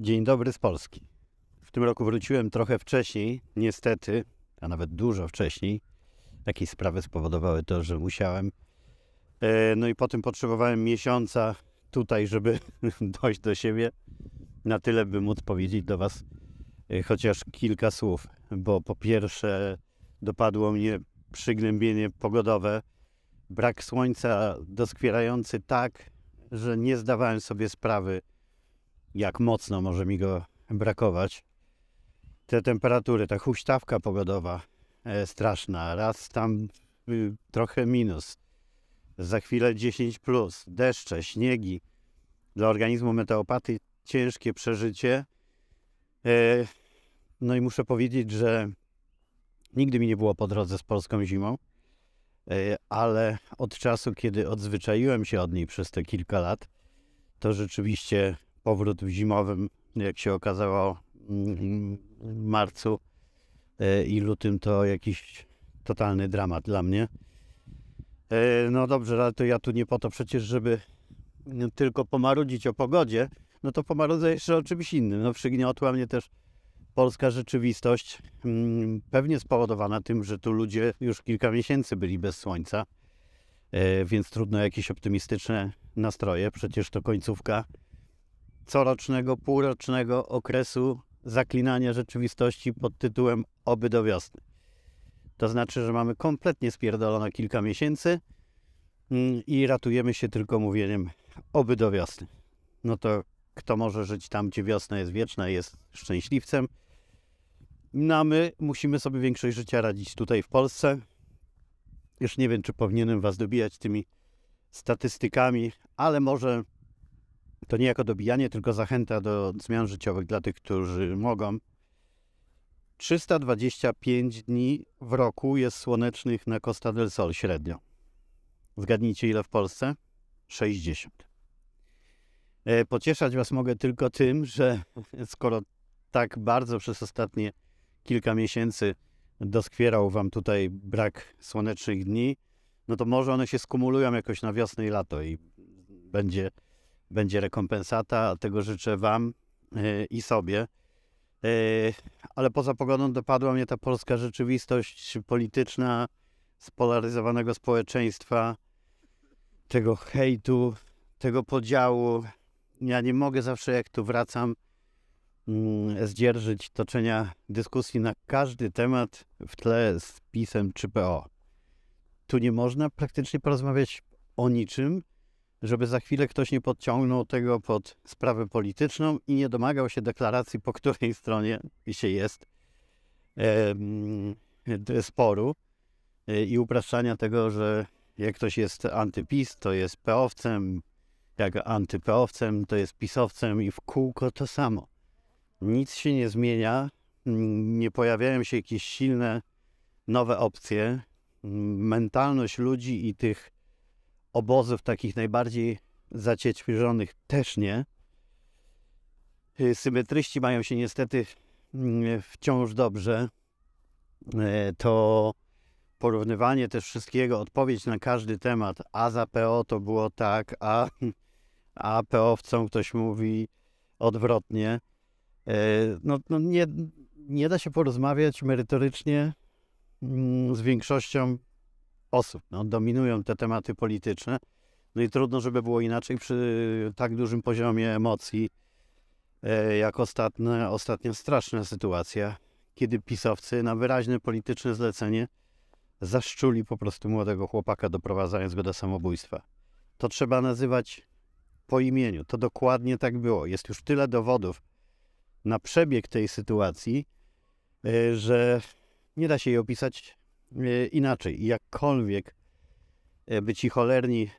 Dzień dobry z Polski. W tym roku wróciłem trochę wcześniej, niestety, a nawet dużo wcześniej. Jakieś sprawy spowodowały to, że musiałem. E, No i potem potrzebowałem miesiąca tutaj, żeby dojść do siebie. Na tyle, by móc powiedzieć do Was e, chociaż kilka słów. Bo po pierwsze, dopadło mnie przygnębienie pogodowe, brak słońca doskwierający tak, że nie zdawałem sobie sprawy, jak mocno może mi go brakować. Te temperatury, ta huśtawka pogodowa e, straszna. Raz tam y, trochę minus, za chwilę 10 plus, deszcze, śniegi. Dla organizmu meteopaty ciężkie przeżycie. E, no i muszę powiedzieć, że nigdy mi nie było po drodze z polską zimą, e, ale od czasu, kiedy odzwyczaiłem się od niej przez te kilka lat, to rzeczywiście powrót w zimowym, jak się okazało w marcu e, i lutym, to jakiś totalny dramat dla mnie. E, No dobrze, ale to ja tu nie po to przecież, żeby tylko pomarudzić o pogodzie, no to pomarudzę jeszcze o czymś innym. No przygniotła mnie też polska rzeczywistość, mm, pewnie spowodowana tym, że tu ludzie już kilka miesięcy byli bez słońca, e, więc trudno jakieś optymistyczne nastroje. Przecież to końcówka corocznego, półrocznego okresu zaklinania rzeczywistości pod tytułem Oby do wiosny. To znaczy, że mamy kompletnie spierdolone kilka miesięcy mm, i ratujemy się tylko mówieniem Oby do wiosny. No to kto może żyć tam, gdzie wiosna jest wieczna, jest szczęśliwcem. No a my musimy sobie większość życia radzić tutaj w Polsce. Już nie wiem, czy powinienem Was dobijać tymi statystykami, ale może to nie jako dobijanie, tylko zachęta do zmian życiowych dla tych, którzy mogą. 325 dni w roku jest słonecznych na Costa del Sol średnio. Zgadnijcie ile w Polsce? 60. E, Pocieszać Was mogę tylko tym, że skoro tak bardzo przez ostatnie kilka miesięcy doskwierał Wam tutaj brak słonecznych dni, no to może one się skumulują jakoś na wiosnę i lato i będzie, będzie rekompensata. Tego życzę Wam e, i sobie. E, Ale poza pogodą dopadła mnie ta polska rzeczywistość polityczna, spolaryzowanego społeczeństwa, tego hejtu, tego podziału. Ja nie mogę zawsze, jak tu wracam, mm, zdzierżyć toczenia dyskusji na każdy temat w tle z PiSem czy PO. Tu nie można praktycznie porozmawiać o niczym, żeby za chwilę ktoś nie podciągnął tego pod sprawę polityczną i nie domagał się deklaracji, po której stronie się jest d- sporu e, i upraszczania tego, że jak ktoś jest antypis, to jest peowcem, jak antypeowcem, to jest pisowcem i w kółko to samo. Nic się nie zmienia, nie pojawiają się jakieś silne, nowe opcje. Mentalność ludzi i tych obozów takich najbardziej zaciećwierzonych też nie. Y, Symetryści mają się niestety mm, wciąż dobrze. E, To porównywanie też wszystkiego, odpowiedź na każdy temat, a za PO to było tak, a, a PO-wcom ktoś mówi odwrotnie. E, No, no nie, nie da się porozmawiać merytorycznie mm, z większością osób. No, dominują te tematy polityczne. No i trudno, żeby było inaczej przy tak dużym poziomie emocji, e, jak ostatnia, ostatnia straszna sytuacja, kiedy pisowcy na wyraźne polityczne zlecenie zaszczuli po prostu młodego chłopaka, doprowadzając go do samobójstwa. To trzeba nazywać po imieniu. To dokładnie tak było. Jest już tyle dowodów na przebieg tej sytuacji, e, że nie da się jej opisać inaczej. I jakkolwiek e, by ci cholerni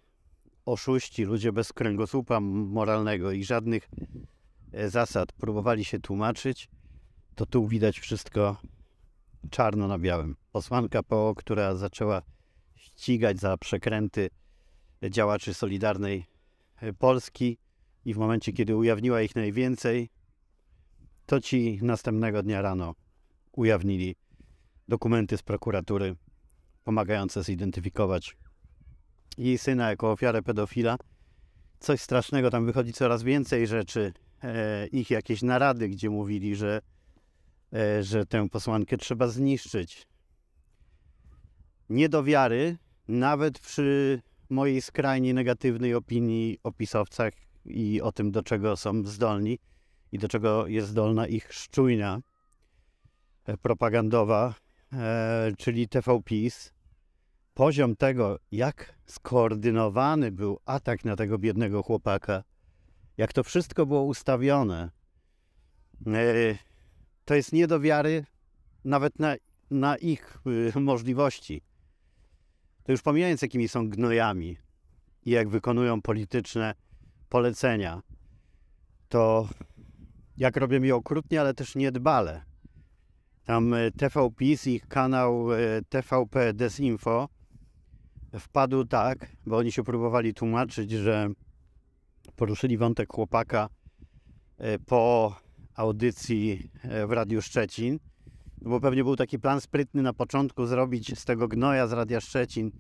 oszuści, ludzie bez kręgosłupa moralnego i żadnych e, zasad próbowali się tłumaczyć, to tu widać wszystko czarno na białym. Posłanka PO, która zaczęła ścigać za przekręty działaczy Solidarnej e, Polski i w momencie, kiedy ujawniła ich najwięcej, to ci następnego dnia rano ujawnili dokumenty z prokuratury pomagające zidentyfikować jej syna jako ofiarę pedofila. Coś strasznego, tam wychodzi coraz więcej rzeczy e, ich jakieś narady, gdzie mówili, że, e, że tę posłankę trzeba zniszczyć. Nie do wiary, nawet przy mojej skrajnie negatywnej opinii o pisowcach i o tym, do czego są zdolni i do czego jest zdolna ich szczujnia e, propagandowa, e, czyli TVPiS, poziom tego, jak skoordynowany był atak na tego biednego chłopaka, jak to wszystko było ustawione, e, to jest nie do wiary nawet na, na ich y, możliwości. To już pomijając, jakimi są gnojami i jak wykonują polityczne polecenia, to jak robią je okrutnie, ale też niedbale. Tam e, TVPiS, ich kanał e, TVP Desinfo wpadł tak, bo oni się próbowali tłumaczyć, że poruszyli wątek chłopaka e, po audycji w Radiu Szczecin, bo pewnie był taki plan sprytny na początku zrobić z tego gnoja z Radia Szczecin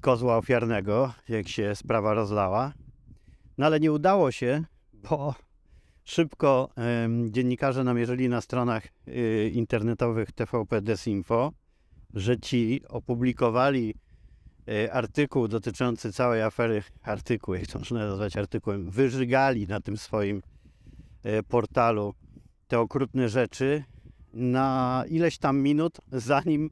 kozła ofiarnego, jak się sprawa rozlała. No ale nie udało się, bo szybko dziennikarze namierzyli na stronach y, internetowych TVP Desinfo, że ci opublikowali y, artykuł dotyczący całej afery, artykuł, jak to można nazwać artykułem, wyżygali na tym swoim y, portalu te okrutne rzeczy na ileś tam minut, zanim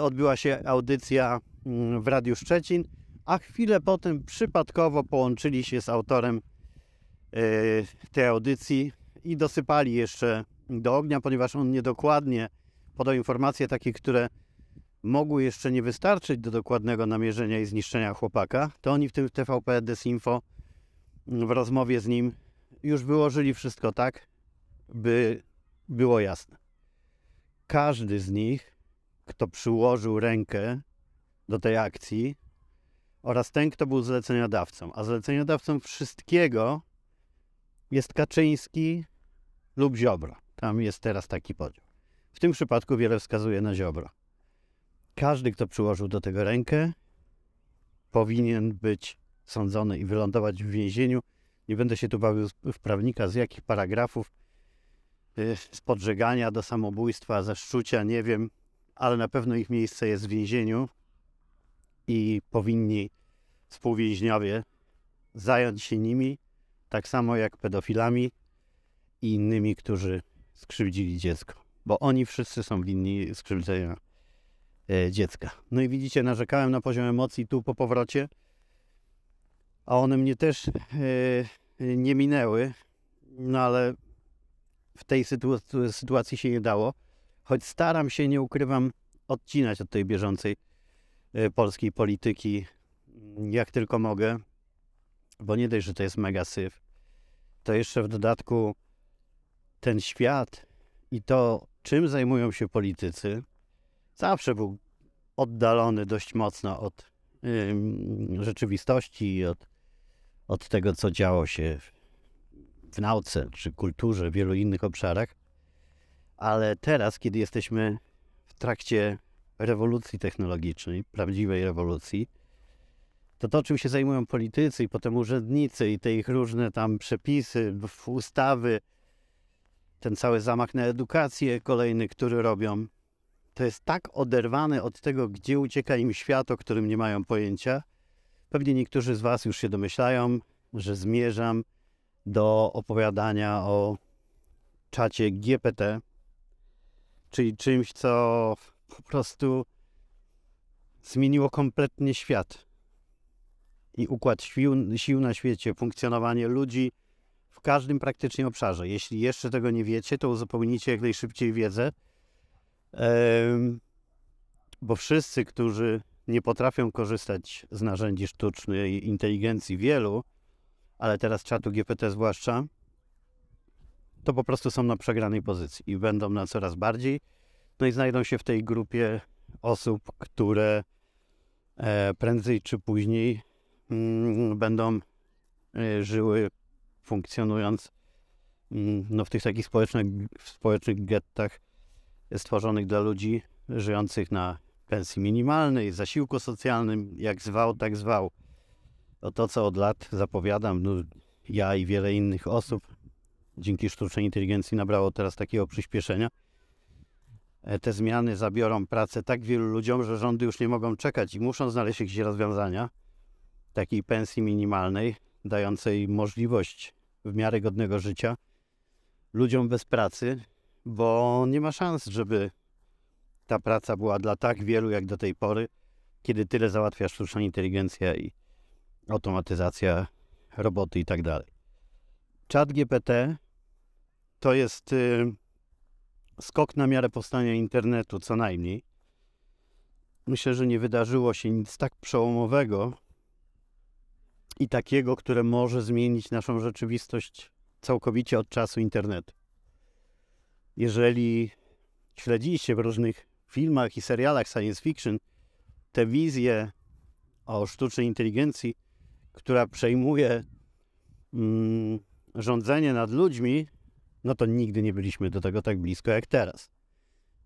odbyła się audycja mm, w Radiu Szczecin, a chwilę potem przypadkowo połączyli się z autorem tej audycji i dosypali jeszcze do ognia, ponieważ on niedokładnie podał informacje takie, które mogły jeszcze nie wystarczyć do dokładnego namierzenia i zniszczenia chłopaka, to oni w tym TVP Desinfo w rozmowie z nim już wyłożyli wszystko tak, by było jasne. Każdy z nich, kto przyłożył rękę do tej akcji, oraz ten, kto był zleceniodawcą. A zleceniodawcą wszystkiego jest Kaczyński lub Ziobro. Tam jest teraz taki podział. W tym przypadku wiele wskazuje na Ziobro. Każdy, kto przyłożył do tego rękę, powinien być sądzony i wylądować w więzieniu. Nie będę się tu bawił w prawnika, z jakich paragrafów, y, z podżegania do samobójstwa, zaszczucia, nie wiem, ale na pewno ich miejsce jest w więzieniu i powinni współwięźniowie zająć się nimi, tak samo jak pedofilami i innymi, którzy skrzywdzili dziecko, bo oni wszyscy są winni skrzywdzenia e, dziecka. No i widzicie, narzekałem na poziom emocji tu po powrocie, a one mnie też e, nie minęły, no ale w tej sytuacji, się nie dało, choć staram się, nie ukrywam, odcinać od tej bieżącej e, polskiej polityki jak tylko mogę, bo nie dość, że to jest mega syf, to jeszcze w dodatku ten świat i to, czym zajmują się politycy, zawsze był oddalony dość mocno od yy, rzeczywistości i od, od tego, co działo się w, w nauce czy kulturze, w wielu innych obszarach. Ale teraz, kiedy jesteśmy w trakcie rewolucji technologicznej, prawdziwej rewolucji, to to, czym się zajmują politycy i potem urzędnicy i te ich różne tam przepisy, ustawy, ten cały zamach na edukację kolejny, który robią, to jest tak oderwane od tego, gdzie ucieka im świat, o którym nie mają pojęcia. Pewnie niektórzy z Was już się domyślają, że zmierzam do opowiadania o czacie GPT, czyli czymś, co po prostu zmieniło kompletnie świat i układ sił, sił na świecie, funkcjonowanie ludzi w każdym praktycznie obszarze. Jeśli jeszcze tego nie wiecie, to uzupełnijcie jak najszybciej wiedzę, bo wszyscy, którzy nie potrafią korzystać z narzędzi sztucznej inteligencji wielu, ale teraz czatu GPT zwłaszcza, to po prostu są na przegranej pozycji i będą na coraz bardziej. No i znajdą się w tej grupie osób, które e, prędzej czy później będą e, żyły, funkcjonując mm, no, w tych takich społecznych, społecznych gettach stworzonych dla ludzi żyjących na pensji minimalnej, zasiłku socjalnym, jak zwał, tak zwał. O to, co od lat zapowiadam, no, ja i wiele innych osób, dzięki sztucznej inteligencji nabrało teraz takiego przyspieszenia. E, te zmiany zabiorą pracę tak wielu ludziom, że rządy już nie mogą czekać i muszą znaleźć jakieś rozwiązania takiej pensji minimalnej, dającej możliwość w miarę godnego życia ludziom bez pracy, bo nie ma szans, żeby ta praca była dla tak wielu jak do tej pory, kiedy tyle załatwia sztuczna inteligencja i automatyzacja, roboty i tak dalej. Chat GPT to jest y, skok na miarę powstania internetu, co najmniej. Myślę, że nie wydarzyło się nic tak przełomowego i takiego, które może zmienić naszą rzeczywistość całkowicie od czasu internetu. Jeżeli śledziliście w różnych filmach i serialach science fiction te wizje o sztucznej inteligencji, która przejmuje mm, rządzenie nad ludźmi, no to nigdy nie byliśmy do tego tak blisko jak teraz.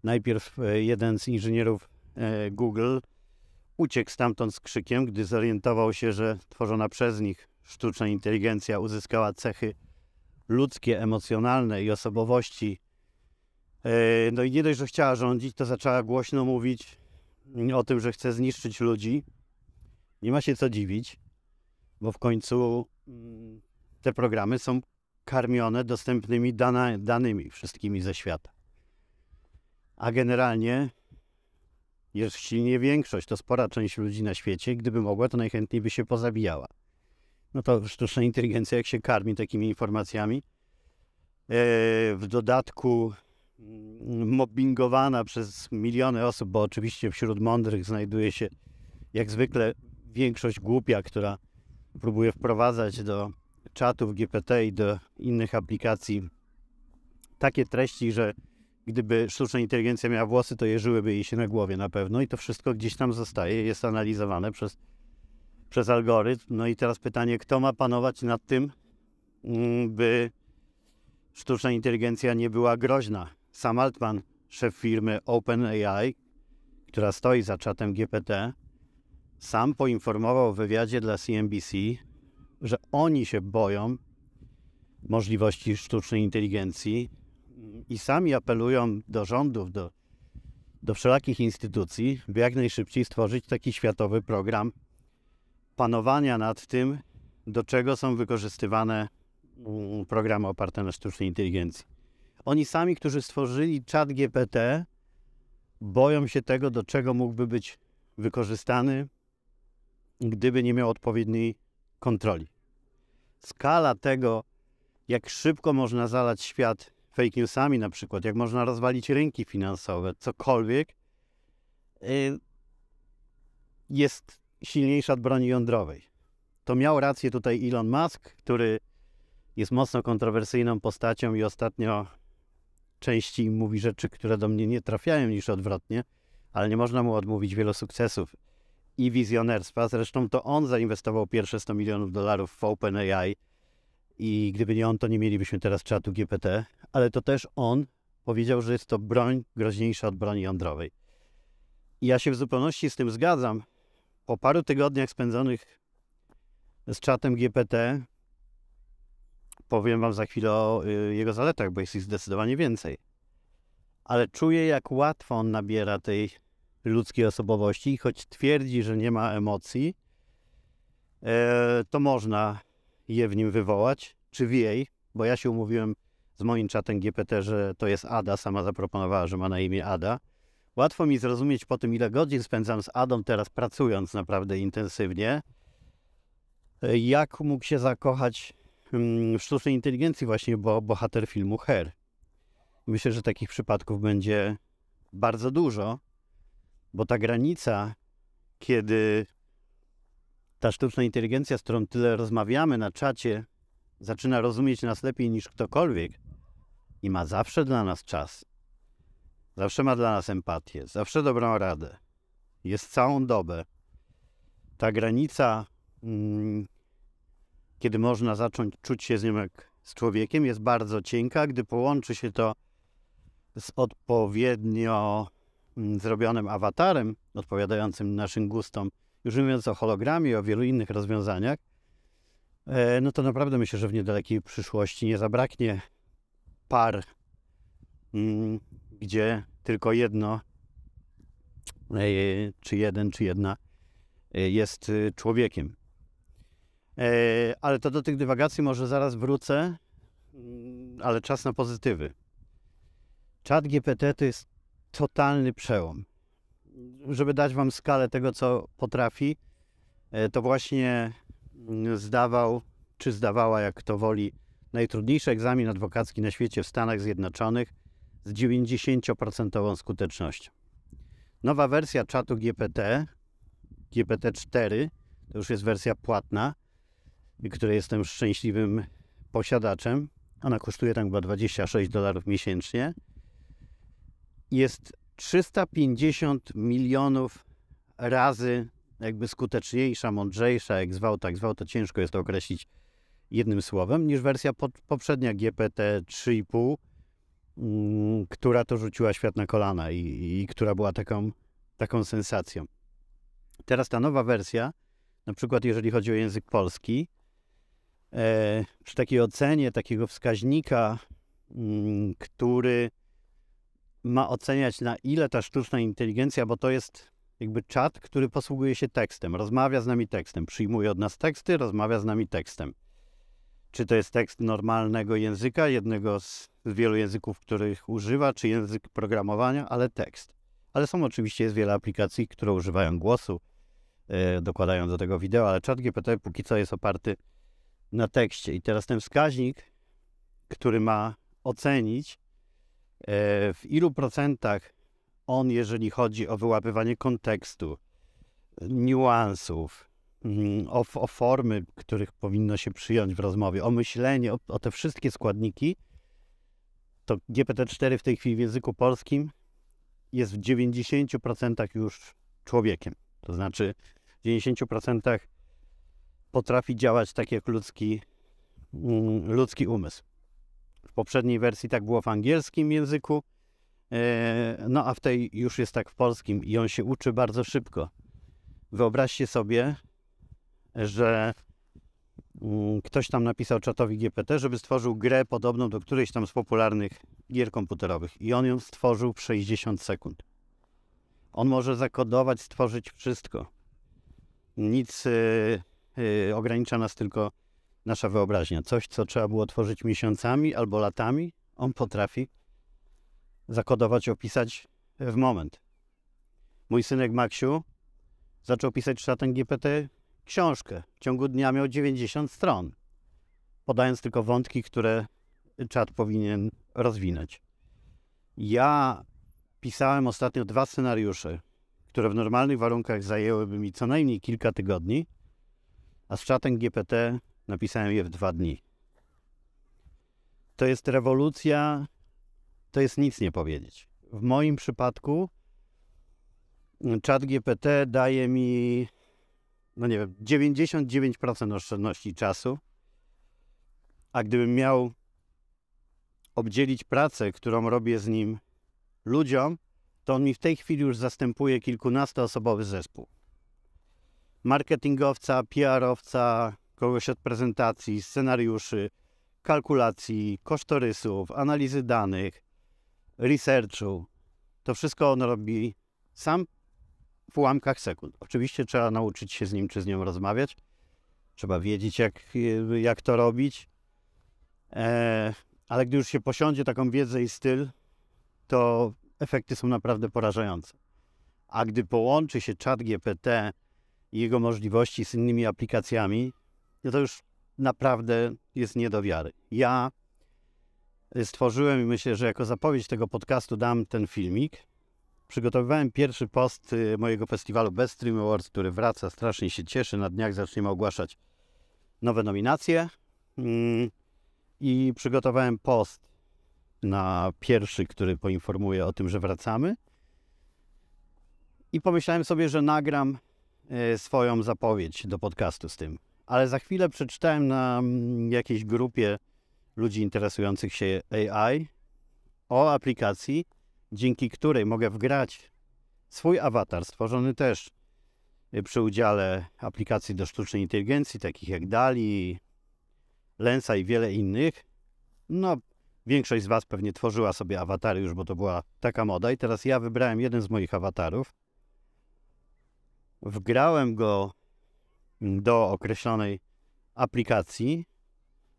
Najpierw e, jeden z inżynierów e, Google uciekł stamtąd z krzykiem, gdy zorientował się, że tworzona przez nich sztuczna inteligencja uzyskała cechy ludzkie, emocjonalne i osobowości. E, no i nie dość, że chciała rządzić, to zaczęła głośno mówić o tym, że chce zniszczyć ludzi. Nie ma się co dziwić, bo w końcu mm, te programy są karmione dostępnymi dana, danymi wszystkimi ze świata. A generalnie, jeśli nie większość, to spora część ludzi na świecie, gdyby mogła, to najchętniej by się pozabijała. No to sztuczna inteligencja, jak się karmi takimi informacjami, e, w dodatku mm, mobbingowana przez miliony osób, bo oczywiście wśród mądrych znajduje się jak zwykle większość głupia, która próbuje wprowadzać do czatów GPT i do innych aplikacji takie treści, że gdyby sztuczna inteligencja miała włosy, to jeżyłyby jej się na głowie na pewno i to wszystko gdzieś tam zostaje, jest analizowane przez, przez algorytm. No i teraz pytanie, kto ma panować nad tym, mm, by sztuczna inteligencja nie była groźna. Sam Altman, szef firmy OpenAI, która stoi za czatem GPT, sam poinformował w wywiadzie dla CNBC, że oni się boją możliwości sztucznej inteligencji i sami apelują do rządów, do, do wszelakich instytucji, by jak najszybciej stworzyć taki światowy program panowania nad tym, do czego są wykorzystywane mm, programy oparte na sztucznej inteligencji. Oni sami, którzy stworzyli czat GPT, boją się tego, do czego mógłby być wykorzystany, gdyby nie miał odpowiedniej kontroli. Skala tego, jak szybko można zalać świat fake newsami na przykład, jak można rozwalić rynki finansowe, cokolwiek, y, jest silniejsza od broni jądrowej. To miał rację tutaj Elon Musk, który jest mocno kontrowersyjną postacią i ostatnio częściej mówi rzeczy, które do mnie nie trafiają niż odwrotnie, ale nie można mu odmówić wielu sukcesów i wizjonerstwa. Zresztą to on zainwestował pierwsze 100 milionów dolarów w OpenAI i gdyby nie on, to nie mielibyśmy teraz czatu GPT, ale to też on powiedział, że jest to broń groźniejsza od broni jądrowej. I ja się w zupełności z tym zgadzam. Po paru tygodniach spędzonych z czatem GPT powiem wam za chwilę o y, jego zaletach, bo jest ich zdecydowanie więcej. Ale czuję, jak łatwo on nabiera tej ludzkiej osobowości, choć twierdzi, że nie ma emocji, e, to można je w nim wywołać, czy w jej, bo ja się umówiłem z moim czatem GPT, że to jest Ada, sama zaproponowała, że ma na imię Ada. Łatwo mi zrozumieć po tym, ile godzin spędzam z Adą teraz pracując naprawdę intensywnie, jak mógł się zakochać mm, w sztucznej inteligencji właśnie, bo bohater filmu Her. Myślę, że takich przypadków będzie bardzo dużo. Bo ta granica, kiedy ta sztuczna inteligencja, z którą tyle rozmawiamy na czacie, zaczyna rozumieć nas lepiej niż ktokolwiek i ma zawsze dla nas czas, zawsze ma dla nas empatię, zawsze dobrą radę, jest całą dobę. Ta granica, mm, kiedy można zacząć czuć się z nią jak z człowiekiem, jest bardzo cienka, gdy połączy się to z odpowiednio Mm, zrobionym awatarem odpowiadającym naszym gustom, już mówiąc o hologramie, o wielu innych rozwiązaniach, e, no to naprawdę myślę, że w niedalekiej przyszłości nie zabraknie par, mm, gdzie tylko jedno, e, czy jeden, czy jedna e, jest człowiekiem. Ale to do tych dywagacji może zaraz wrócę, mm, ale czas na pozytywy. Chat GPT to jest totalny przełom. Żeby dać wam skalę tego, co potrafi, to właśnie mm, zdawał, czy zdawała, jak kto woli, najtrudniejszy egzamin adwokacki na świecie w Stanach Zjednoczonych z 90% skutecznością. Nowa wersja czatu GPT, GPT-4, to już jest wersja płatna, której jestem szczęśliwym posiadaczem. Ona kosztuje tam chyba 26 dolarów miesięcznie. Jest 350 milionów razy jakby skuteczniejsza, mądrzejsza, jak zwał, tak zwał, to ciężko jest to określić jednym słowem, niż wersja poprzednia GPT 3,5, mm, która to rzuciła świat na kolana i, i która była taką, taką sensacją. Teraz ta nowa wersja, na przykład jeżeli chodzi o język polski, e, przy takiej ocenie takiego wskaźnika, mm, który ma oceniać na ile ta sztuczna inteligencja, bo to jest jakby czat, który posługuje się tekstem, rozmawia z nami tekstem, przyjmuje od nas teksty, rozmawia z nami tekstem. Czy to jest tekst normalnego języka, jednego z wielu języków, których używa, czy język programowania, ale tekst. Ale są oczywiście jest wiele aplikacji, które używają głosu, yy, dokładają do tego wideo, ale ChatGPT póki co jest oparty na tekście. I teraz ten wskaźnik, który ma ocenić, w ilu procentach on, jeżeli chodzi o wyłapywanie kontekstu, niuansów, mm, o, o, formy, których powinno się przyjąć w rozmowie, o myślenie, o, o te wszystkie składniki, to GPT-4 w tej chwili w języku polskim jest w 90% już człowiekiem. To znaczy w 90% potrafi działać tak jak ludzki, mm, ludzki umysł. W poprzedniej wersji tak było w angielskim języku, e, no a w tej już jest tak w polskim i on się uczy bardzo szybko. Wyobraźcie sobie, że mm, ktoś tam napisał czatowi GPT, żeby stworzył grę podobną do którejś tam z popularnych gier komputerowych i on ją stworzył w 60 sekund. On może zakodować, stworzyć wszystko. Nic yy, yy, ogranicza nas tylko nasza wyobraźnia. Coś, co trzeba było tworzyć miesiącami albo latami, on potrafi zakodować, opisać w moment. Mój synek Maksiu zaczął pisać czatem GPT książkę. W ciągu dnia miał 90 stron, podając tylko wątki, które czat powinien rozwinąć. Ja pisałem ostatnio dwa scenariusze, które w normalnych warunkach zajęłyby mi co najmniej kilka tygodni, a z czatem GPT napisałem je w dwa dni. To jest rewolucja, to jest nic nie powiedzieć. W moim przypadku czat GPT daje mi no nie wiem, 99% oszczędności czasu, a gdybym miał obdzielić pracę, którą robię z nim ludziom, to on mi w tej chwili już zastępuje kilkunastoosobowy zespół. Marketingowca, PR-owca, kogoś od prezentacji, scenariuszy, kalkulacji, kosztorysów, analizy danych, researchu. To wszystko on robi sam w ułamkach sekund. Oczywiście trzeba nauczyć się z nim czy z nią rozmawiać. Trzeba wiedzieć, jak, jak to robić. E, ale gdy już się posiądzie taką wiedzę i styl, to efekty są naprawdę porażające. A gdy połączy się czat GPT i jego możliwości z innymi aplikacjami, no to już naprawdę jest nie do wiary. Ja stworzyłem i myślę, że jako zapowiedź tego podcastu dam ten filmik przygotowywałem pierwszy post y, mojego festiwalu Best Stream Awards, który wraca, strasznie się cieszy. Na dniach zaczniemy ogłaszać nowe nominacje. Mm, I przygotowałem post na pierwszy, który poinformuje o tym, że wracamy. I pomyślałem sobie, że nagram y, swoją zapowiedź do podcastu z tym. Ale za chwilę przeczytałem na mm, jakiejś grupie ludzi interesujących się AI o aplikacji, dzięki której mogę wgrać swój awatar, stworzony też y, przy udziale aplikacji do sztucznej inteligencji, takich jak DALI, Lensa i wiele innych. No, Większość z Was pewnie tworzyła sobie awatary już, bo to była taka moda. I teraz ja wybrałem jeden z moich awatarów. Wgrałem go do określonej aplikacji.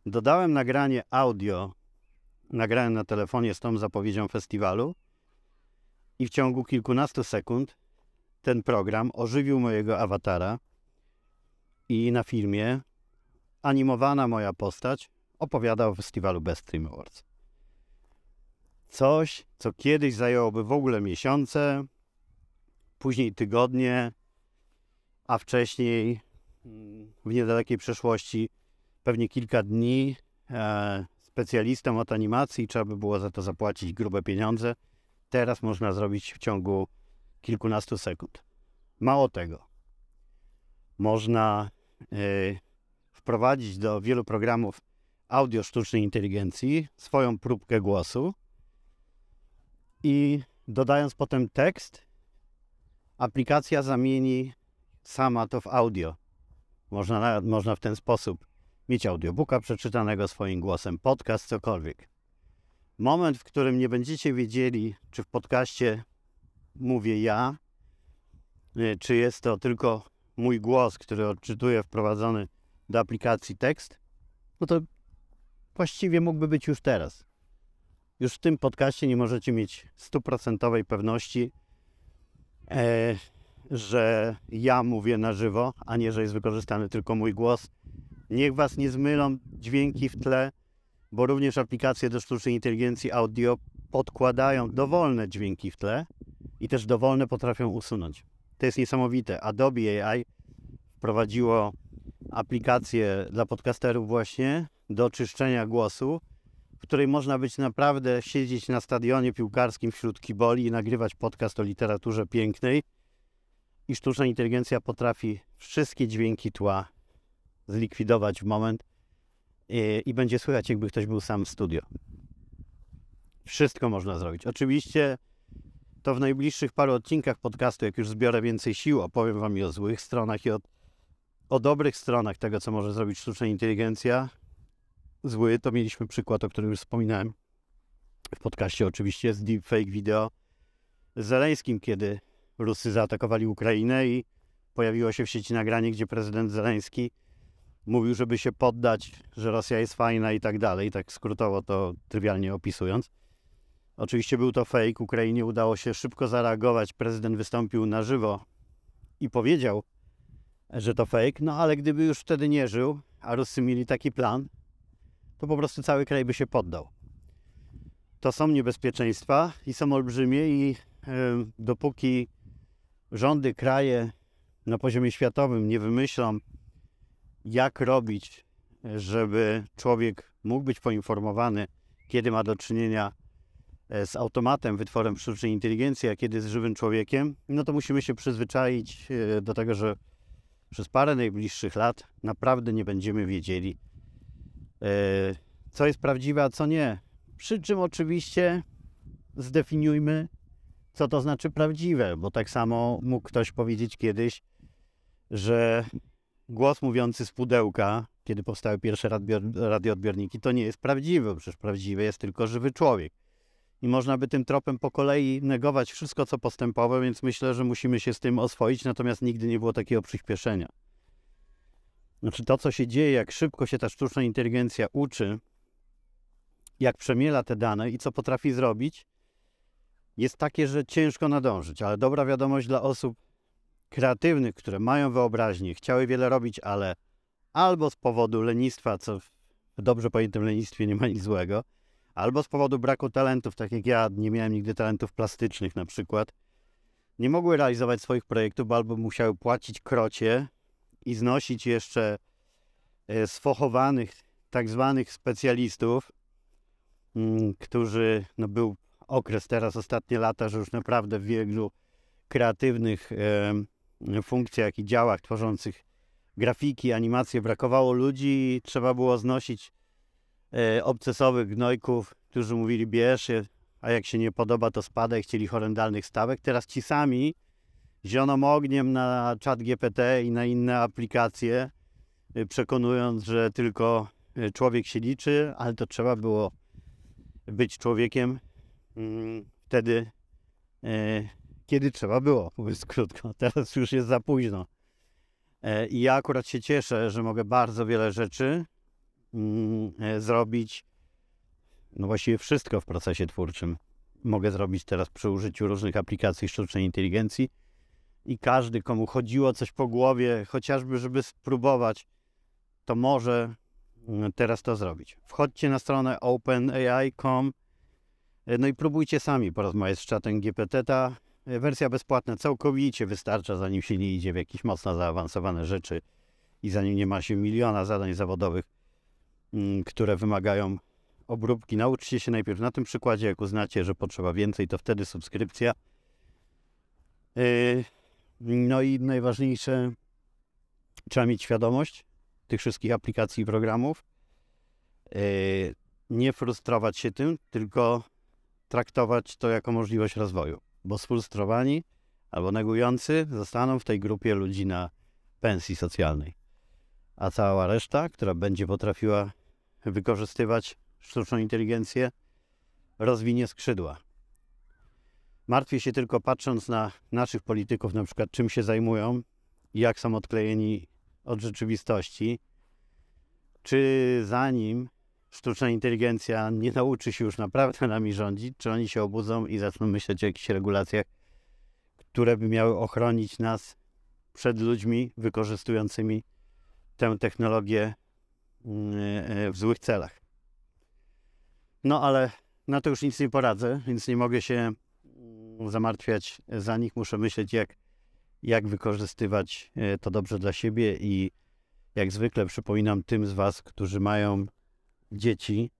Dodałem nagranie audio. Nagrałem na telefonie z tą zapowiedzią festiwalu. I w ciągu kilkunastu sekund ten program ożywił mojego awatara. I na filmie animowana moja postać opowiada o festiwalu Best Stream Awards. Coś, co kiedyś zajęłoby w ogóle miesiące, później tygodnie, a wcześniej w niedalekiej przeszłości pewnie kilka dni e, specjalistom od animacji trzeba by było za to zapłacić grube pieniądze. Teraz można zrobić w ciągu kilkunastu sekund. Mało tego, można y, wprowadzić do wielu programów audio sztucznej inteligencji swoją próbkę głosu i dodając potem tekst, aplikacja zamieni sama to w audio. Można, można w ten sposób mieć audiobooka przeczytanego swoim głosem, podcast, cokolwiek. Moment, w którym nie będziecie wiedzieli, czy w podcaście mówię ja, y, czy jest to tylko mój głos, który odczytuje wprowadzony do aplikacji tekst, no to właściwie mógłby być już teraz. Już w tym podcaście nie możecie mieć stuprocentowej pewności, e, że ja mówię na żywo, a nie, że jest wykorzystany tylko mój głos. Niech Was nie zmylą dźwięki w tle, bo również aplikacje do sztucznej inteligencji audio podkładają dowolne dźwięki w tle i też dowolne potrafią usunąć. To jest niesamowite. Adobe AI wprowadziło aplikację dla podcasterów właśnie do czyszczenia głosu, w której można być naprawdę siedzieć na stadionie piłkarskim wśród kiboli i nagrywać podcast o literaturze pięknej. I sztuczna inteligencja potrafi wszystkie dźwięki tła zlikwidować w moment i, i będzie słychać, jakby ktoś był sam w studio. Wszystko można zrobić. Oczywiście to w najbliższych paru odcinkach podcastu, jak już zbiorę więcej sił, opowiem Wam i o złych stronach i o, o dobrych stronach tego, co może zrobić sztuczna inteligencja. Zły to mieliśmy przykład, o którym już wspominałem w podcaście oczywiście, z deepfake video z Zeleńskim, kiedy Rusy zaatakowali Ukrainę i pojawiło się w sieci nagranie, gdzie prezydent Zeleński mówił, żeby się poddać, że Rosja jest fajna i tak dalej, tak skrótowo to trywialnie opisując. Oczywiście był to fake. Ukrainie udało się szybko zareagować. Prezydent wystąpił na żywo i powiedział, że to fake. No ale gdyby już wtedy nie żył, a Ruscy mieli taki plan, to po prostu cały kraj by się poddał. To są niebezpieczeństwa i są olbrzymie i y, dopóki rządy, kraje na poziomie światowym nie wymyślą, jak robić, żeby człowiek mógł być poinformowany, kiedy ma do czynienia E, z automatem, wytworem sztucznej inteligencji, a kiedy z żywym człowiekiem, no to musimy się przyzwyczaić e, do tego, że przez parę najbliższych lat naprawdę nie będziemy wiedzieli, e, co jest prawdziwe, a co nie. Przy czym oczywiście zdefiniujmy, co to znaczy prawdziwe, bo tak samo mógł ktoś powiedzieć kiedyś, że głos mówiący z pudełka, kiedy powstały pierwsze radioodbiorniki, to nie jest prawdziwe, przecież prawdziwy jest tylko żywy człowiek i można by tym tropem po kolei negować wszystko, co postępowe, więc myślę, że musimy się z tym oswoić, natomiast nigdy nie było takiego przyspieszenia. Znaczy to, co się dzieje, jak szybko się ta sztuczna inteligencja uczy, jak przemiela te dane i co potrafi zrobić, jest takie, że ciężko nadążyć. Ale dobra wiadomość dla osób kreatywnych, które mają wyobraźnię, chciały wiele robić, ale albo z powodu lenistwa, co w dobrze pojętym lenistwie nie ma nic złego, albo z powodu braku talentów, tak jak ja nie miałem nigdy talentów plastycznych na przykład, nie mogły realizować swoich projektów, bo albo musiały płacić krocie i znosić jeszcze e, sfochowanych, tak zwanych specjalistów, mm, którzy, no był okres teraz, ostatnie lata, że już naprawdę w wielu kreatywnych funkcjach i działach tworzących grafiki, animacje brakowało ludzi i trzeba było znosić e, obcesowych gnojków, którzy mówili bierz się, a jak się nie podoba to spadaj, chcieli horrendalnych stawek. Teraz ci sami zioną ogniem na czat GPT i na inne aplikacje, e, przekonując, że tylko e, człowiek się liczy, ale to trzeba było być człowiekiem wtedy, e, kiedy trzeba było, mówiąc krótko. Teraz już jest za późno. E, I ja akurat się cieszę, że mogę bardzo wiele rzeczy mm, e, zrobić, no właściwie wszystko w procesie twórczym mogę zrobić teraz przy użyciu różnych aplikacji sztucznej inteligencji i każdy, komu chodziło coś po głowie, chociażby żeby spróbować, to może mm, teraz to zrobić. Wchodźcie na stronę openai.com no i próbujcie sami porozmawiać z czatem GPT. Ta wersja bezpłatna całkowicie wystarcza, zanim się nie idzie w jakieś mocno zaawansowane rzeczy i zanim nie ma się miliona zadań zawodowych, mm, które wymagają obróbki. Nauczcie się najpierw na tym przykładzie, jak uznacie, że potrzeba więcej, to wtedy subskrypcja. Yy, no i najważniejsze, trzeba mieć świadomość tych wszystkich aplikacji i programów. Yy, nie frustrować się tym, tylko traktować to jako możliwość rozwoju, bo sfrustrowani albo negujący zostaną w tej grupie ludzi na pensji socjalnej. A cała reszta, która będzie potrafiła wykorzystywać sztuczną inteligencję, rozwinie skrzydła. Martwię się tylko patrząc na naszych polityków, na przykład czym się zajmują, jak są odklejeni od rzeczywistości, czy zanim sztuczna inteligencja nie nauczy się już naprawdę nami rządzić, czy oni się obudzą i zaczną myśleć o jakichś regulacjach, które by miały ochronić nas przed ludźmi wykorzystującymi tę technologię mm, e, w złych celach. No ale na to już nic nie poradzę, więc nie mogę się mm, zamartwiać za nich. Muszę myśleć, jak, jak wykorzystywać e, to dobrze dla siebie i jak zwykle przypominam tym z Was, którzy mają dzieci.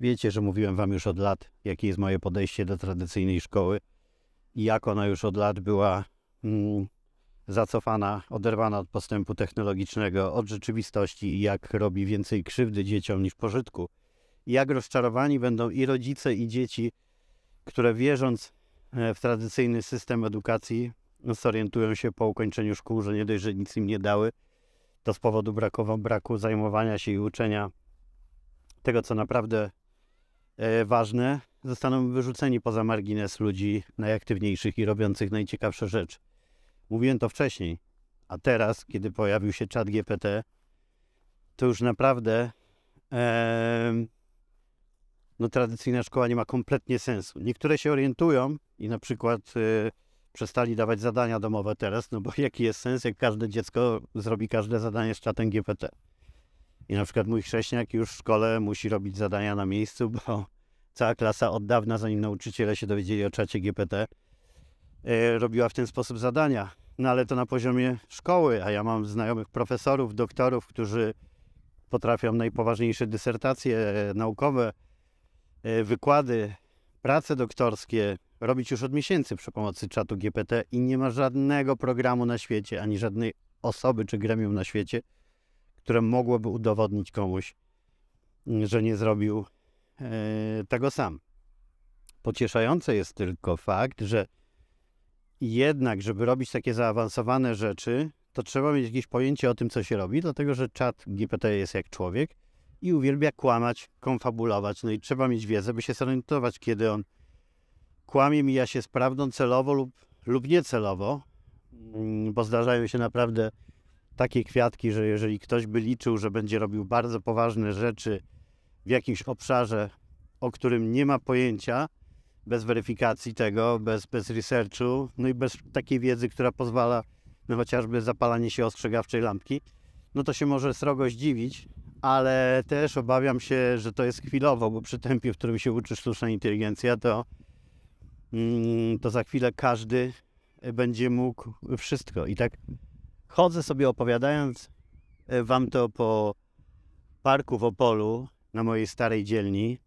Wiecie, że mówiłem Wam już od lat, jakie jest moje podejście do tradycyjnej szkoły i jak ona już od lat była mm, zacofana, oderwana od postępu technologicznego, od rzeczywistości i jak robi więcej krzywdy dzieciom niż pożytku jak rozczarowani będą i rodzice, i dzieci, które wierząc e, w tradycyjny system edukacji, no, zorientują się po ukończeniu szkół, że nie dość, że nic im nie dały, to z powodu braku, braku zajmowania się i uczenia tego, co naprawdę e, ważne, zostaną wyrzuceni poza margines ludzi najaktywniejszych i robiących najciekawsze rzeczy. Mówiłem to wcześniej, a teraz, kiedy pojawił się czat GPT, to już naprawdę e, no, tradycyjna szkoła nie ma kompletnie sensu. Niektóre się orientują i na przykład y, przestali dawać zadania domowe teraz, no bo jaki jest sens, jak każde dziecko zrobi każde zadanie z czatem GPT. I na przykład mój chrześniak już w szkole musi robić zadania na miejscu, bo cała klasa od dawna, zanim nauczyciele się dowiedzieli o czacie GPT, y, robiła w ten sposób zadania. No ale to na poziomie szkoły, a ja mam znajomych profesorów, doktorów, którzy potrafią najpoważniejsze dysertacje e, naukowe E, wykłady, prace doktorskie robić już od miesięcy przy pomocy czatu GPT i nie ma żadnego programu na świecie, ani żadnej osoby czy gremium na świecie, które mogłoby udowodnić komuś, że nie zrobił e, tego sam. Pocieszające jest tylko fakt, że jednak, żeby robić takie zaawansowane rzeczy, to trzeba mieć jakieś pojęcie o tym, co się robi, dlatego że czat GPT jest jak człowiek i uwielbia kłamać, konfabulować. No i trzeba mieć wiedzę, by się zorientować, kiedy on kłamie, mija się z prawdą celowo lub, lub niecelowo, mm, bo zdarzają się naprawdę takie kwiatki, że jeżeli ktoś by liczył, że będzie robił bardzo poważne rzeczy w jakimś obszarze, o którym nie ma pojęcia, bez weryfikacji tego, bez, bez researchu, no i bez takiej wiedzy, która pozwala na chociażby zapalanie się ostrzegawczej lampki, no to się może srogo zdziwić, ale też obawiam się, że to jest chwilowo, bo przy tempie, w którym się uczy sztuczna inteligencja, to, mm, to za chwilę każdy będzie mógł wszystko. I tak chodzę sobie opowiadając e, wam to po parku w Opolu, na mojej starej dzielni.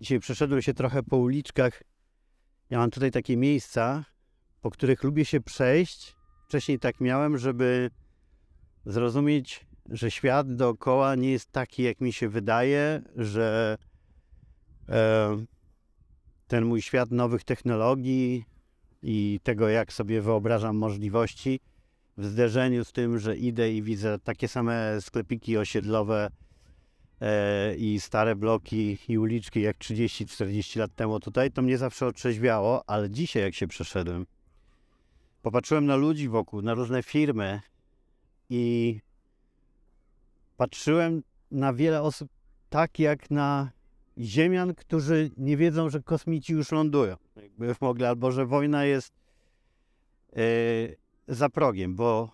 Dzisiaj przeszedłem się trochę po uliczkach. Ja mam tutaj takie miejsca, po których lubię się przejść. Wcześniej tak miałem, żeby zrozumieć że świat dookoła nie jest taki, jak mi się wydaje, że e, ten mój świat nowych technologii i tego, jak sobie wyobrażam możliwości, w zderzeniu z tym, że idę i widzę takie same sklepiki osiedlowe e, i stare bloki i uliczki jak 30-40 lat temu tutaj, to mnie zawsze otrzeźwiało, ale dzisiaj jak się przeszedłem, popatrzyłem na ludzi wokół, na różne firmy i patrzyłem na wiele osób tak jak na ziemian, którzy nie wiedzą, że kosmici już lądują. Jakby mogli, albo że wojna jest yy, za progiem, bo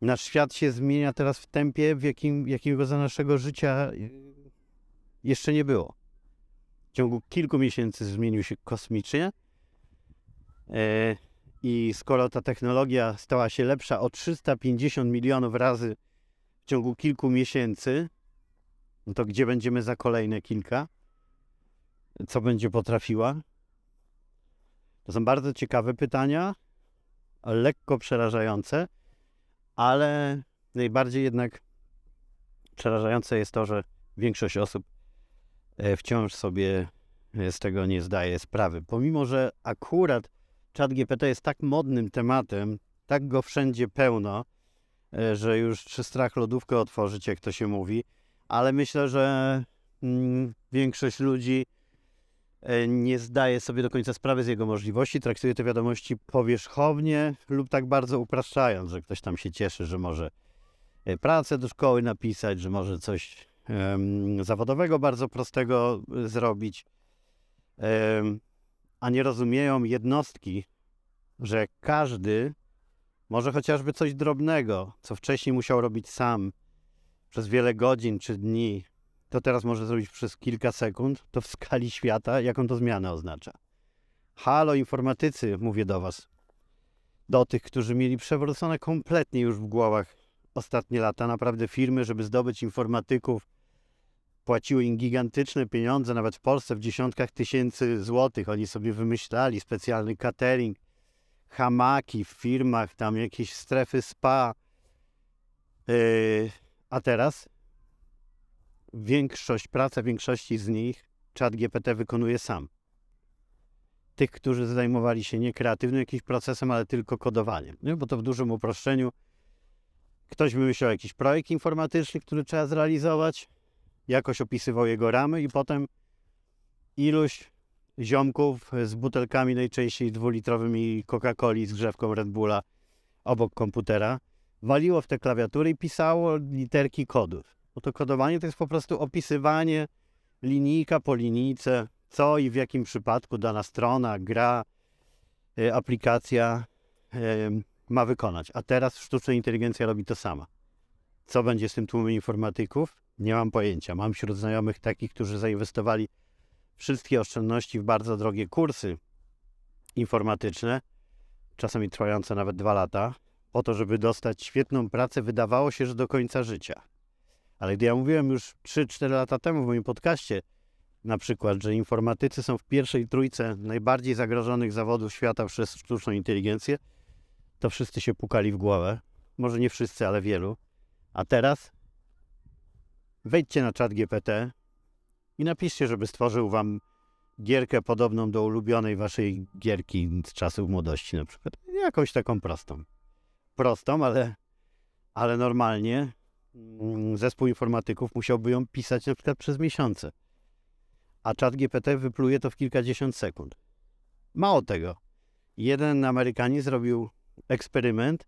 nasz świat się zmienia teraz w tempie, w jakim, jakiego za naszego życia jeszcze nie było. W ciągu kilku miesięcy zmienił się kosmicznie. Yy, I skoro ta technologia stała się lepsza o 350 milionów razy w ciągu kilku miesięcy, no to gdzie będziemy za kolejne kilka? Co będzie potrafiła? To są bardzo ciekawe pytania, lekko przerażające, ale najbardziej jednak przerażające jest to, że większość osób e, wciąż sobie z tego nie zdaje sprawy. Pomimo, że akurat czat GPT jest tak modnym tematem, tak go wszędzie pełno, e, że już strach lodówkę otworzyć, jak to się mówi, ale myślę, że mm, większość ludzi e, nie zdaje sobie do końca sprawy z jego możliwości, traktuje te wiadomości powierzchownie lub tak bardzo upraszczając, że ktoś tam się cieszy, że może e, pracę do szkoły napisać, że może coś um, zawodowego bardzo prostego e, zrobić, um, a nie rozumieją jednostki, że każdy może chociażby coś drobnego, co wcześniej musiał robić sam, przez wiele godzin czy dni, to teraz może zrobić przez kilka sekund, to w skali świata, jaką to zmianę oznacza. Halo, informatycy, mówię do Was. Do tych, którzy mieli przewrócone kompletnie już w głowach ostatnie lata, naprawdę firmy, żeby zdobyć informatyków, płaciły im gigantyczne pieniądze, nawet w Polsce w dziesiątkach tysięcy złotych. Oni sobie wymyślali specjalny catering, hamaki w firmach, tam jakieś strefy spa. Yy, a teraz większość, praca większości z nich czat GPT wykonuje sam. Tych, którzy zajmowali się nie kreatywnym jakimś procesem, ale tylko kodowaniem. Nie? Bo to w dużym uproszczeniu ktoś wymyślał jakiś projekt informatyczny, który trzeba zrealizować, jakoś opisywał jego ramy i potem iluś ziomków z butelkami najczęściej dwulitrowymi Coca-Coli z grzewką Red Bulla obok komputera waliło w te klawiatury i pisało literki kodów. Bo to kodowanie to jest po prostu opisywanie linijka po linijce, co i w jakim przypadku dana strona, gra, y, aplikacja y, ma wykonać. A teraz sztuczna inteligencja robi to sama. Co będzie z tym tłumem informatyków? Nie mam pojęcia. Mam wśród znajomych takich, którzy zainwestowali wszystkie oszczędności w bardzo drogie kursy informatyczne, czasami trwające nawet dwa lata, po to, żeby dostać świetną pracę, wydawało się, że do końca życia. Ale gdy ja mówiłem już 3-4 lata temu w moim podcaście, na przykład, że informatycy są w pierwszej trójce najbardziej zagrożonych zawodów świata przez sztuczną inteligencję, to wszyscy się pukali w głowę. Może nie wszyscy, ale wielu. A teraz wejdźcie na czat GPT i napiszcie, żeby stworzył wam gierkę podobną do ulubionej waszej gierki z czasów młodości na przykład. Jakąś taką prostą prostą, ale, ale normalnie zespół informatyków musiałby ją pisać na przykład przez miesiące. A czat GPT wypluje to w kilkadziesiąt sekund. Mało tego. Jeden Amerykanin zrobił eksperyment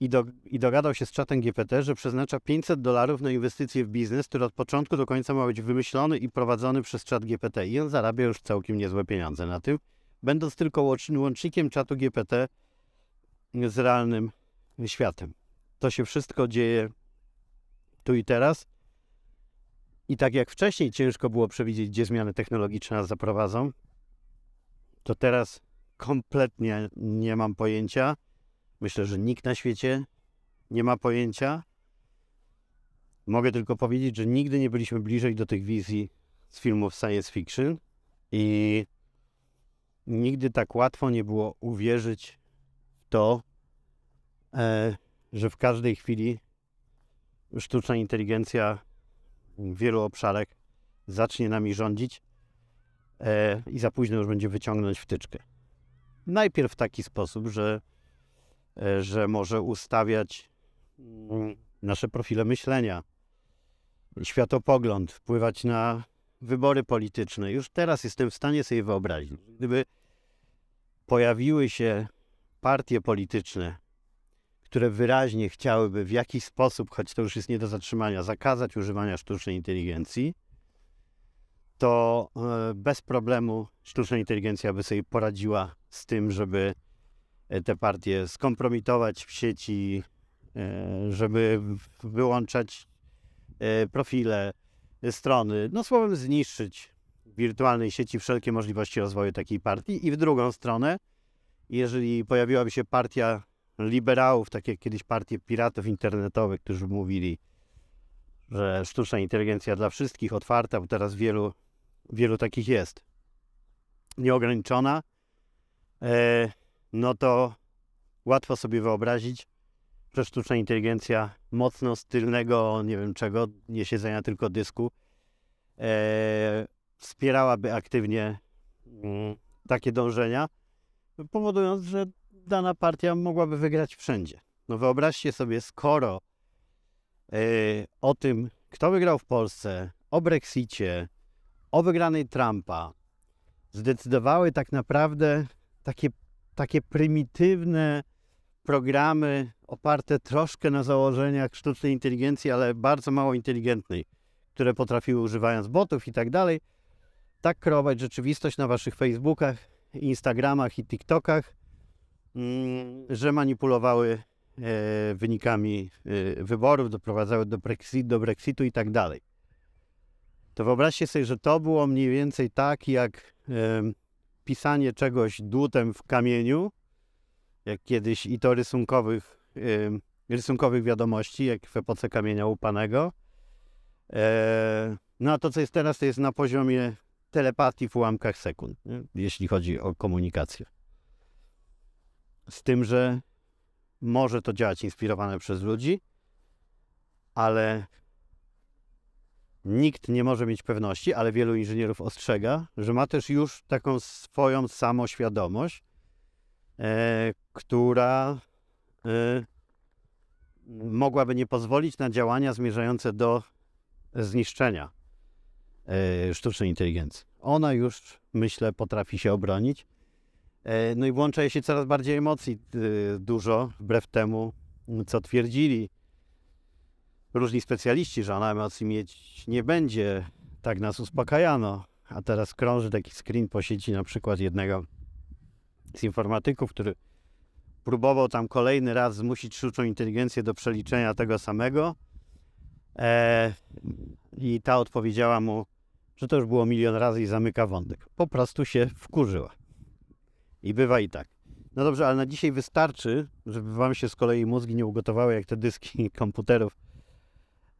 i, do, i dogadał się z czatem GPT, że przeznacza 500 dolarów na inwestycje w biznes, który od początku do końca ma być wymyślony i prowadzony przez czat GPT. I on zarabia już całkiem niezłe pieniądze na tym, będąc tylko łącznikiem czatu GPT z realnym światem. To się wszystko dzieje tu i teraz. I tak jak wcześniej ciężko było przewidzieć, gdzie zmiany technologiczne nas zaprowadzą, to teraz kompletnie nie mam pojęcia. Myślę, że nikt na świecie nie ma pojęcia. Mogę tylko powiedzieć, że nigdy nie byliśmy bliżej do tych wizji z filmów science fiction i nigdy tak łatwo nie było uwierzyć w to, E, że w każdej chwili sztuczna inteligencja w wielu obszarach zacznie nami rządzić e, i za późno już będzie wyciągnąć wtyczkę. Najpierw w taki sposób, że, e, że może ustawiać mm, nasze profile myślenia, światopogląd, wpływać na wybory polityczne. Już teraz jestem w stanie sobie wyobrazić, gdyby pojawiły się partie polityczne, które wyraźnie chciałyby w jakiś sposób, choć to już jest nie do zatrzymania, zakazać używania sztucznej inteligencji, to e, bez problemu sztuczna inteligencja by sobie poradziła z tym, żeby e, te partie skompromitować w sieci, e, żeby wyłączać profile, strony, no słowem zniszczyć w wirtualnej sieci wszelkie możliwości rozwoju takiej partii i w drugą stronę, jeżeli pojawiłaby się partia liberałów, tak jak kiedyś partie piratów internetowych, którzy mówili, że sztuczna inteligencja dla wszystkich otwarta, bo teraz wielu, wielu takich jest, nieograniczona, e, no to łatwo sobie wyobrazić, że sztuczna inteligencja mocno stylnego, nie wiem czego, nie siedzenia tylko dysku, e, wspierałaby aktywnie mm, takie dążenia, powodując, że dana partia mogłaby wygrać wszędzie. No wyobraźcie sobie, skoro e, o tym, kto wygrał w Polsce, o Brexicie, o wygranej Trumpa, zdecydowały tak naprawdę takie, takie prymitywne programy oparte troszkę na założeniach sztucznej inteligencji, ale bardzo mało inteligentnej, które potrafiły używając botów i tak dalej, tak kreować rzeczywistość na waszych Facebookach, Instagramach i TikTokach, że manipulowały e, wynikami e, wyborów, doprowadzały do, do Brexitu i tak dalej. To wyobraźcie sobie, że to było mniej więcej tak, jak pisanie czegoś dłutem w kamieniu, jak kiedyś i to rysunkowych, rysunkowych wiadomości, jak w epoce kamienia łupanego. E, no a to, co jest teraz, to jest na poziomie telepatii w ułamkach sekund, jeśli chodzi o komunikację. Z tym, że może to działać inspirowane przez ludzi, ale nikt nie może mieć pewności, ale wielu inżynierów ostrzega, że ma też już taką swoją samoświadomość, E, która e, mogłaby nie pozwolić na działania zmierzające do zniszczenia e, sztucznej inteligencji. Ona już, myślę, potrafi się obronić. No i włącza się coraz bardziej emocji dużo, wbrew temu, co twierdzili różni specjaliści, że ona emocji mieć nie będzie. Tak nas uspokajano. A teraz krąży taki screen po sieci na przykład jednego z informatyków, który próbował tam kolejny raz zmusić sztuczną inteligencję do przeliczenia tego samego. E, I ta odpowiedziała mu, że to już było milion razy i zamyka wątek. Po prostu się wkurzyła. I bywa i tak. No dobrze, ale na dzisiaj wystarczy, żeby wam się z kolei mózgi nie ugotowały jak te dyski komputerów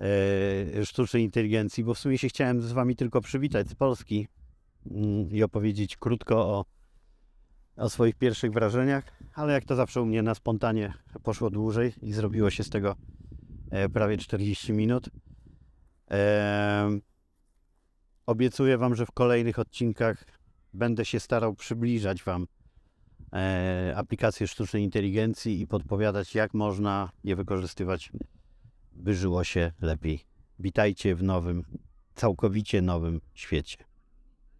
e, sztucznej inteligencji, bo w sumie się chciałem z wami tylko przywitać z Polski mm, i opowiedzieć krótko o o swoich pierwszych wrażeniach, ale jak to zawsze u mnie na spontanie poszło dłużej i zrobiło się z tego e, prawie 40 minut. obiecuję Wam, że w kolejnych odcinkach będę się starał przybliżać Wam e, aplikacje sztucznej inteligencji i podpowiadać, jak można je wykorzystywać, by żyło się lepiej. Witajcie w nowym, całkowicie nowym świecie.